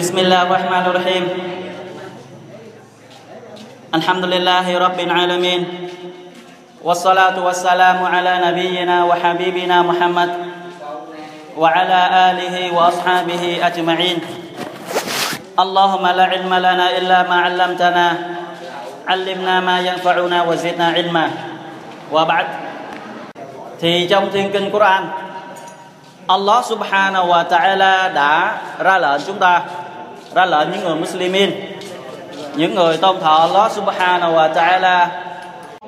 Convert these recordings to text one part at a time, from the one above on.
بسم الله الرحمن الرحيم الحمد لله رب العالمين والصلاة والسلام على نبينا وحبيبنا محمد وعلى آله وأصحابه أجمعين اللهم لا علم لنا إلا ما علمتنا علمنا ما ينفعنا وزدنا علما وبعد thì trong thiên kinh Quran. Allah subhanahu wa ta'ala đã ra lệnh chúng ta ra lệnh những người Muslimin những người tôn thờ Allah subhanahu wa ta'ala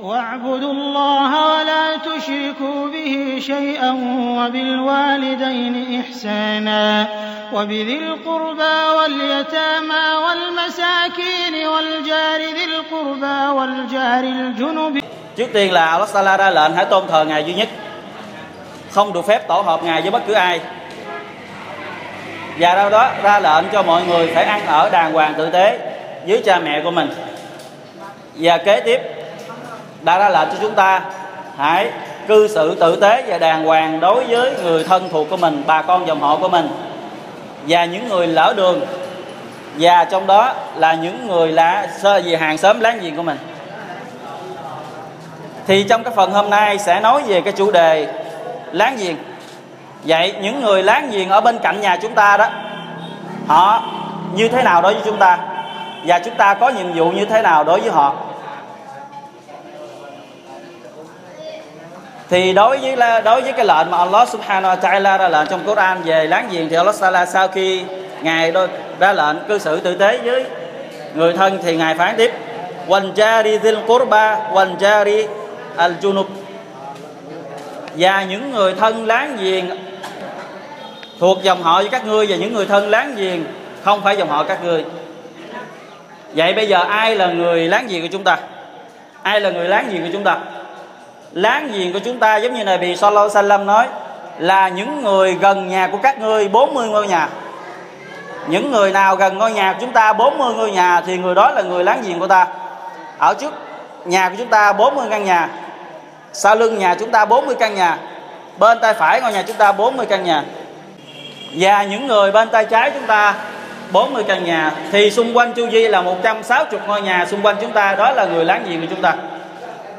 واعبدوا الله ولا تشركوا به شيئا وبالوالدين إحسانا وبذي القربى واليتامى والمساكين والجار ذي القربى والجار الجنب trước tiên là Allah Taala ra lệnh hãy tôn thờ ngài duy nhất không được phép tổ hợp ngài với bất cứ ai và đâu đó ra lệnh cho mọi người phải ăn ở đàng hoàng tử tế với cha mẹ của mình. Và kế tiếp, đã ra lệnh cho chúng ta hãy cư xử tử tế và đàng hoàng đối với người thân thuộc của mình, bà con dòng họ của mình và những người lỡ đường. Và trong đó là những người là sơ về hàng xóm láng giềng của mình. Thì trong cái phần hôm nay sẽ nói về cái chủ đề láng giềng vậy những người láng giềng ở bên cạnh nhà chúng ta đó, họ như thế nào đối với chúng ta? Và chúng ta có nhiệm vụ như thế nào đối với họ? Thì đối với đối với cái lệnh mà Allah Subhanahu wa Taala ra lệnh trong Quran về láng giềng thì Allah Taala sau khi ngài ra lệnh cư xử tử tế với người thân thì ngài phán tiếp wal jari dhil qurba wal jari al junub. Và những người thân láng giềng thuộc dòng họ với các ngươi và những người thân láng giềng, không phải dòng họ các ngươi. Vậy bây giờ ai là người láng giềng của chúng ta? Ai là người láng giềng của chúng ta? Láng giềng của chúng ta giống như này Sallallahu Alaihi salam nói là những người gần nhà của các ngươi 40 ngôi nhà. Những người nào gần ngôi nhà của chúng ta 40 ngôi nhà thì người đó là người láng giềng của ta. Ở trước nhà của chúng ta 40 căn nhà, sau lưng nhà chúng ta 40 căn nhà, bên tay phải ngôi nhà chúng ta 40 căn nhà và những người bên tay trái chúng ta 40 căn nhà, thì xung quanh chu vi là 160 ngôi nhà. Xung quanh chúng ta, đó là người láng giềng của chúng ta.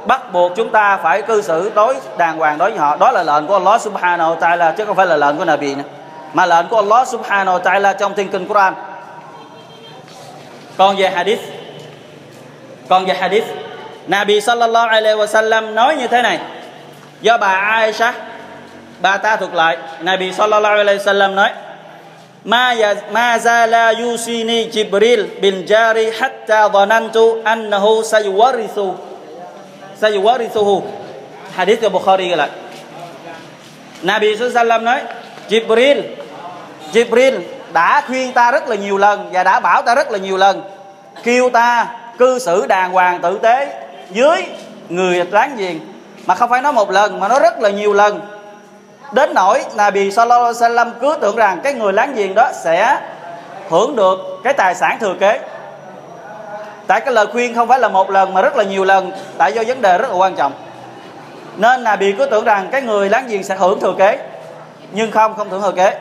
Bắt buộc chúng ta phải cư xử đối, đàng hoàng đối với họ. Đó là lệnh của Allah subhanahu wa ta'ala, chứ không phải là lệnh của Nabi nữa. Mà lệnh của Allah subhanahu wa ta'ala trong thiên kinh Quran. Còn về hadith, còn về hadith, Nabi sallallahu alaihi wasallam nói như thế này. Do bà Aisha ba ta thuộc lại. Nabi sallallahu alaihi wasallam nói, ma ya, ma zala yusini Jibril bin Jari hatta dhanantu annahu sayuwarithu. Sayuwarithuhu. Hadith của Bukhari gọi lại Nabi sallallahu nói, Jibril Jibril, đã khuyên ta rất là nhiều lần và đã bảo ta rất là nhiều lần kêu ta cư xử đàng hoàng tử tế dưới người láng giềng. Mà không phải nói một lần, mà nói rất là nhiều lần đến nỗi Nabi sallallahu alaihi wasallam cứ tưởng rằng cái người láng giềng đó sẽ hưởng được cái tài sản thừa kế. Tại cái lời khuyên không phải là một lần mà rất là nhiều lần, tại do vấn đề rất là quan trọng. Nên Nabi cứ tưởng rằng cái người láng giềng sẽ hưởng thừa kế, nhưng không không hưởng thừa kế.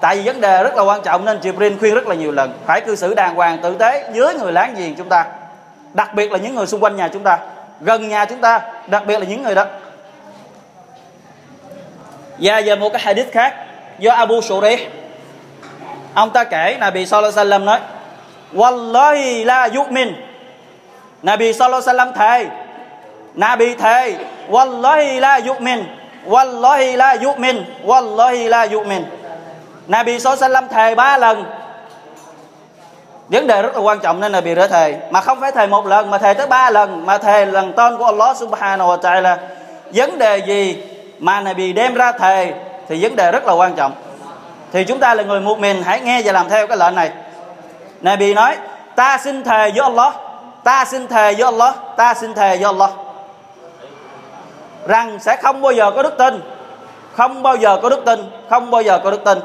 Tại vì vấn đề rất là quan trọng nên Jibril khuyên rất là nhiều lần, phải cư xử đàng hoàng, tử tế với người láng giềng chúng ta, đặc biệt là những người xung quanh nhà chúng ta, gần nhà chúng ta, đặc biệt là những người đó. Dạ, và về một cái hadith khác. Do Abu Shurih ông ta kể, Nabi Sallallahu Alaihi Wasallam nói, Wallahi la yu'min. Nabi Sallallahu Alaihi Wasallam thề, Nabi thề, Wallahi la yu'min. Wallahi la yu'min. Wallahi la yu'min. Nabi Sallallahu Alaihi Wasallam thề ba lần. Vấn đề rất là quan trọng nên là bị rửa thề. Mà không phải thề một lần, mà thề tới ba lần, mà thề lần tên của Allah subhanahu wa ta'ala. Vấn đề gì? Mà Nabi đem ra thề thì vấn đề rất là quan trọng. Thì chúng ta là người một mình hãy nghe và làm theo cái lệnh này. Nabi nói, ta xin thề với Allah, ta xin thề với Allah, ta xin thề với Allah. Rằng sẽ không bao giờ có đức tin, không bao giờ có đức tin, không bao giờ có đức tin.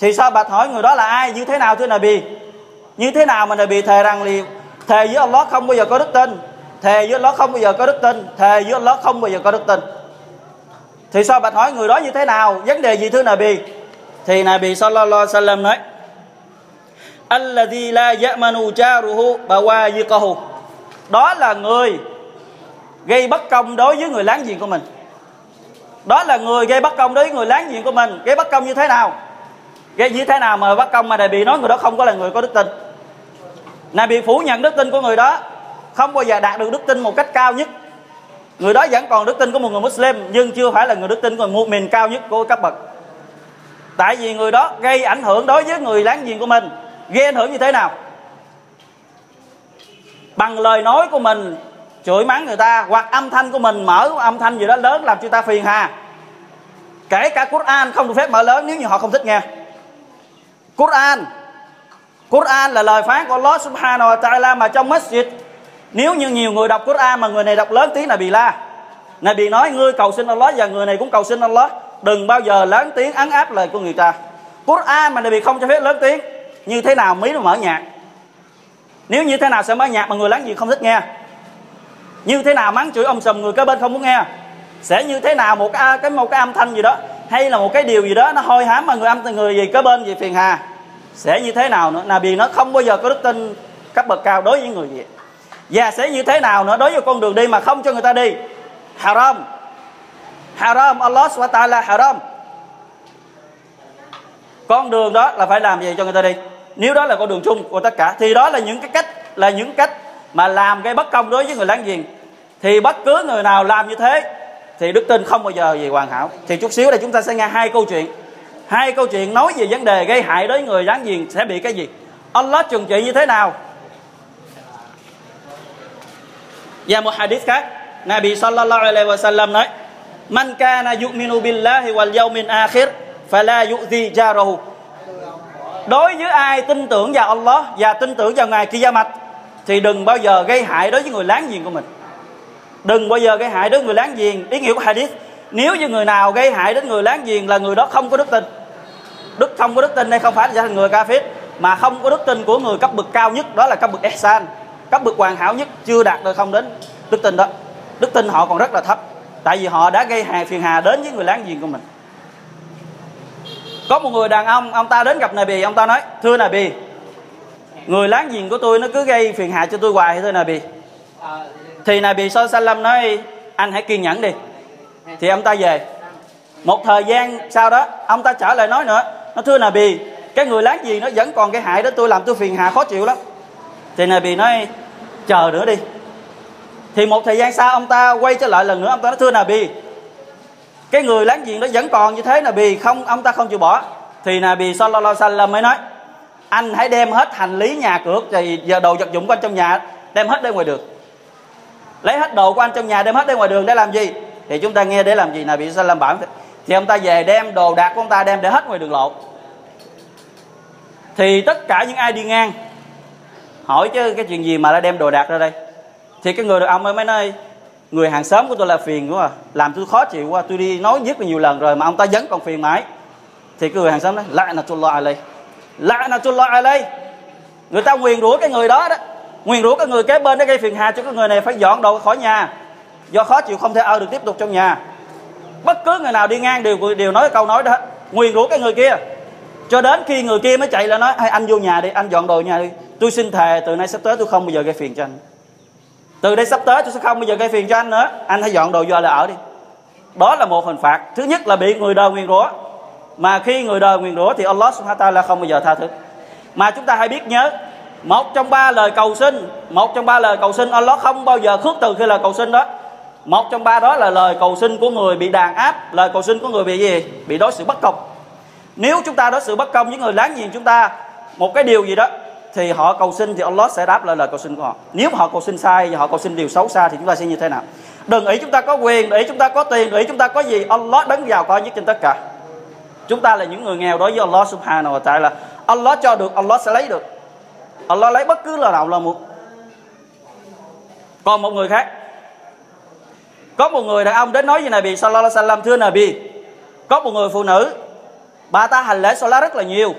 Thì sao bạch hỏi người đó là ai, như thế nào thưa Nabi? Như thế nào mà Nabi thề rằng liền, thề với Allah không bao giờ có đức tin, thề với Allah không bao giờ có đức tin, thề với Allah không bao giờ có đức tin thì sao bạch hỏi người đó như thế nào? Vấn đề gì thưa Nabi? Thì Nabi sallallahu alaihi wasallam nói, alladhi la ya'manu jaruhu bawayiqahu. Đó là người gây bất công đối với người láng giềng của mình. Đó là người gây bất công đối với người láng giềng của mình. Gây bất công như thế nào? Gây như thế nào mà bất công mà đại bị nói người đó không có là người có đức tin? Này bị phủ nhận đức tin của người đó, không bao giờ đạt được đức tin một cách cao nhất người đó vẫn còn đức tin của một người Muslim, nhưng chưa phải là người đức tin của một miền cao nhất của cấp bậc. Tại vì người đó gây ảnh hưởng đối với người láng giềng của mình. Gây ảnh hưởng như thế nào? Bằng lời nói của mình, chửi mắng người ta, hoặc âm thanh của mình, mở âm thanh gì đó lớn làm cho ta phiền hà. Kể cả Quran không được phép mở lớn nếu như họ không thích nghe. Quran. Quran là lời phán của Allah subhanahu wa ta'ala mà trong masjid nếu như nhiều người đọc Quran mà người này đọc lớn tiếng là bị la này bị nói, ngươi cầu xin Allah và người này cũng cầu xin Allah. Đừng bao giờ lớn tiếng ấn áp lời của người ta. Quran mà này bị không cho phép lớn tiếng, như thế nào mới mở nhạc? Nếu như thế nào sẽ mở nhạc mà người láng giềng không thích nghe? Như thế nào mắng chửi ông sùm người kế bên không muốn nghe? Sẽ như thế nào một cái cái một cái âm thanh gì đó, hay là một cái điều gì đó nó hôi hám mà người âm người gì kế bên gì phiền hà? Sẽ như thế nào nữa? Là vì nó không bao giờ có đức tin cấp bậc cao đối với người vậy và sẽ như thế nào nữa, đối với con đường đi mà không cho người ta đi? Haram. Haram, Allah subhanahu wa ta'ala haram. Con đường đó là phải làm gì cho người ta đi? Nếu đó là con đường chung của tất cả, thì đó là những cái cách, là những cách mà làm gây bất công đối với người láng giềng. Thì bất cứ người nào làm như thế, thì đức tin không bao giờ gì hoàn hảo. Thì chút xíu đây chúng ta sẽ nghe hai câu chuyện. Hai câu chuyện nói về vấn đề gây hại đối với người láng giềng sẽ bị cái gì? Allah trừng trị như thế nào? Và một hadith khác, Nabi sallallahu alaihi wasallam nói, Man kana yu'minu billahi wal yawmin akhir, fala yu'zi jarahu. Đối với ai tin tưởng vào Allah và tin tưởng vào ngày kia mặt thì đừng bao giờ gây hại đối với người láng giềng của mình. Đừng bao giờ gây hại đối với người láng giềng. Ý nghĩa của hadith, nếu như người nào gây hại đến người láng giềng là người đó không có đức tin. Đức không có đức tin đây không phải là thành người kafir, mà không có đức tin của người cấp bậc cao nhất, đó là cấp bậc ihsan cấp bậc hoàn hảo nhất chưa đạt được không đến đức tin đó. Đức tin họ còn rất là thấp, tại vì họ đã gây hà, phiền hà đến với người láng giềng của mình. Có một người đàn ông ông ta đến gặp Nabi, ông ta nói, thưa Nabi, người láng giềng của tôi nó cứ gây phiền hà cho tôi hoài thưa bì thì Nabi lâm nói, anh hãy kiên nhẫn đi. Thì ông ta về. Một thời gian sau đó, ông ta trở lại nói nữa, nó thưa Nabi, cái người láng giềng nó vẫn còn cái hại đó, tôi làm tôi phiền hà, khó chịu lắm thì Nabi nói, chờ nữa đi. Thì một thời gian sau, ông ta quay trở lại lần nữa, ông ta nói, thưa Nabi, cái người láng giềng đó vẫn còn như thế, Nabi không, ông ta không chịu bỏ. Thì Nabi Sallallahu Alaihi Wasallam mới nói, anh hãy đem hết hành lý nhà cửa thì giờ đồ vật dụng của anh trong nhà, đem hết ra ngoài đường. Lấy hết đồ của anh trong nhà, đem hết ra ngoài đường để làm gì? Thì chúng ta nghe để làm gì? Nào bị làm bảo, thì ông ta về đem đồ đạc của ông ta đem để hết ngoài đường lộ. Thì tất cả những ai đi ngang hỏi chứ cái chuyện gì mà lại đem đồ đạc ra đây? Thì cái người đàn ông ấy mới nói người hàng xóm của tôi là phiền quá à. làm tôi khó chịu quá tôi đi nói rất là nhiều lần rồi mà ông ta vẫn còn phiền mãi. Thì cái người hàng xóm nói lại là tôi lo đây, lại là tôi lo đây. người ta nguyền rủa cái người đó đó. Nguyền rủa cái người kế bên để gây phiền hà cho cái người này phải dọn đồ khỏi nhà. Do khó chịu không thể ở được tiếp tục trong nhà. Bất cứ người nào đi ngang đều đều nói câu nói đó. Nguyền rủa cái người kia. Cho đến khi người kia mới chạy lại nói hay anh vô nhà đi anh dọn đồ nhà đi tôi xin thề, từ nay sắp tới tôi không bao giờ gây phiền cho anh. Từ đây sắp tới tôi sẽ không bao giờ gây phiền cho anh nữa. Anh hãy dọn đồ vô là ở đi. Đó là một hình phạt. Thứ nhất là bị người đời nguyền rủa. Mà khi người đời nguyền rủa thì Allah subhanahu wa ta'ala không bao giờ tha thứ. Mà chúng ta hãy biết nhớ, một trong ba lời cầu xin, một trong ba lời cầu xin Allah không bao giờ khước từ khi lời cầu xin đó. Một trong ba đó là lời cầu xin của người bị đàn áp, lời cầu xin của người bị gì? Bị đối xử bất công. Nếu chúng ta đối xử bất công với người láng giềng chúng ta, một cái điều gì đó thì họ cầu xin thì Allah sẽ đáp lại lời cầu xin của họ. Nếu họ cầu xin sai và họ cầu xin điều xấu xa thì chúng ta sẽ như thế nào? Đừng ý chúng ta có quyền để chúng ta có tiền để chúng ta có gì. Allah đấng vào coi nhất trên tất cả. Chúng ta là những người nghèo đối với Allah subhanahu wa ta'ala. Allah cho được, Allah sẽ lấy được. Allah lấy bất cứ lời nào là một. Còn một người khác. Có một người đàn ông đến nói với Nabi sallallahu alaihi wasallam, thưa Nabi, có một người phụ nữ, bà ta hành lễ salat rất là nhiều,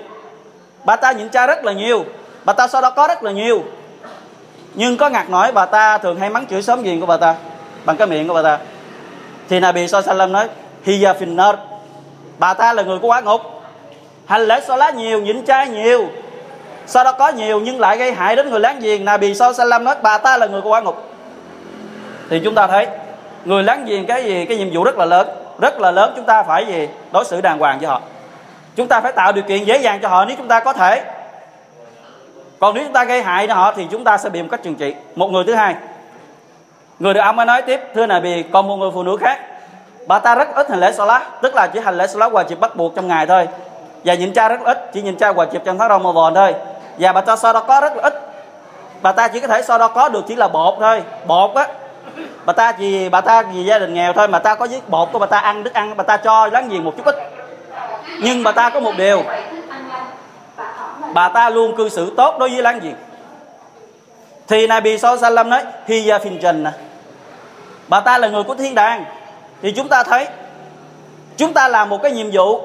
bà ta nhịn cha rất là nhiều bà ta sau đó có rất là nhiều. Nhưng có ngặt nổi bà ta thường hay mắng chửi sớm giềng của bà ta, bằng cái miệng của bà ta. Thì Nabi so alaihi nói, hiya finnar. Bà ta là người của quả ngục. Hành lễ so lá nhiều, nhịn cha nhiều. Sau đó có nhiều nhưng lại gây hại đến người láng giềng. Nabi Sallam nói, bà ta là người của quả ngục. Thì chúng ta thấy, người láng giềng cái gì? Cái nhiệm vụ rất là lớn. Rất là lớn, chúng ta phải gì? Đối xử đàng hoàng với họ. Chúng ta phải tạo điều kiện dễ dàng cho họ nếu chúng ta có thể còn nếu chúng ta gây hại cho họ thì chúng ta sẽ bị một cách trừng trị. Một người thứ hai. Người được ông mới nói tiếp, thưa này vì còn một người phụ nữ khác. Bà ta rất ít hành lễ salat, tức là chỉ hành lễ salat hòa chịp bắt buộc trong ngày thôi. Và nhìn cha rất ít, chỉ nhìn cha hòa chịp trong tháng Ramadan thôi. Và bà ta so đó có rất là ít. Bà ta chỉ có thể so đó có được chỉ là bột thôi, bột á. Bà ta chỉ bà ta vì gia đình nghèo thôi mà ta có giết bột của bà ta ăn, thức ăn, bà ta cho láng giềng một chút ít. Nhưng bà ta có một điều bà ta luôn cư xử tốt đối với láng giềng. Thì Nabi Sallam nói Hiya fin Jannah à, bà ta là người của thiên đàng. Thì chúng ta thấy, chúng ta làm một cái nhiệm vụ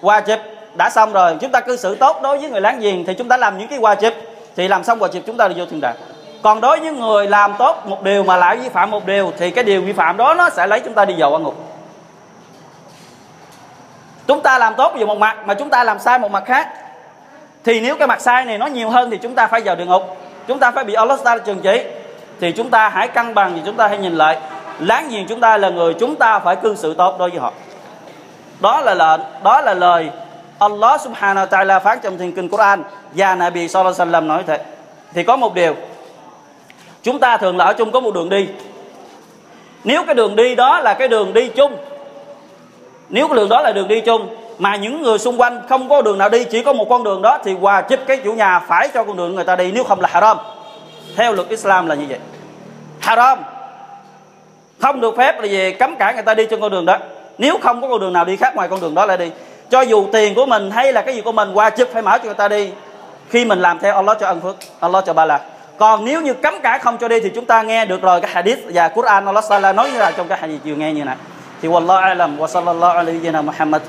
hòa chụp đã xong rồi, chúng ta cư xử tốt đối với người láng giềng thì chúng ta làm những cái hòa chụp thì làm xong hòa chụp chúng ta đi vô thiên đàng. Còn đối với người làm tốt một điều mà lại vi phạm một điều thì cái điều vi phạm đó nó sẽ lấy chúng ta đi vào quan ngục. Chúng ta làm tốt về một mặt mà chúng ta làm sai một mặt khác thì nếu cái mặt sai này nó nhiều hơn thì chúng ta phải vào địa ngục chúng ta phải bị Allah ta trừng trị. Thì chúng ta hãy cân bằng thì chúng ta hãy nhìn lại. Láng giềng chúng ta là người chúng ta phải cư xử tốt đối với họ. Đó là lệnh, đó là lời Allah subhanahu wa ta'ala phán trong thiên kinh Quran. Và Nabi sallallahu alaihi wasallam nói thế. Thì có một điều. Chúng ta thường là ở chung có một đường đi. Nếu cái đường đi đó là cái đường đi chung, nếu cái đường đó là đường đi chung mà những người xung quanh không có đường nào đi, chỉ có một con đường đó, thì hòa chích cái chủ nhà phải cho con đường người ta đi, nếu không là haram. Theo luật Islam là như vậy. Haram. Không được phép là gì cấm cản người ta đi trên con đường đó. Nếu không có con đường nào đi khác ngoài con đường đó lại đi. Cho dù tiền của mình hay là cái gì của mình qua chụp phải mở cho người ta đi, khi mình làm theo Allah cho ân phước, Allah cho ba là còn nếu như cấm cả không cho đi thì chúng ta nghe được rồi cái hadith và Quran Allah Sala nói như là trong cái hadith chiều nghe như này. Thì wallahu alam wa sallallahu alaihi wa sallam Muhammad.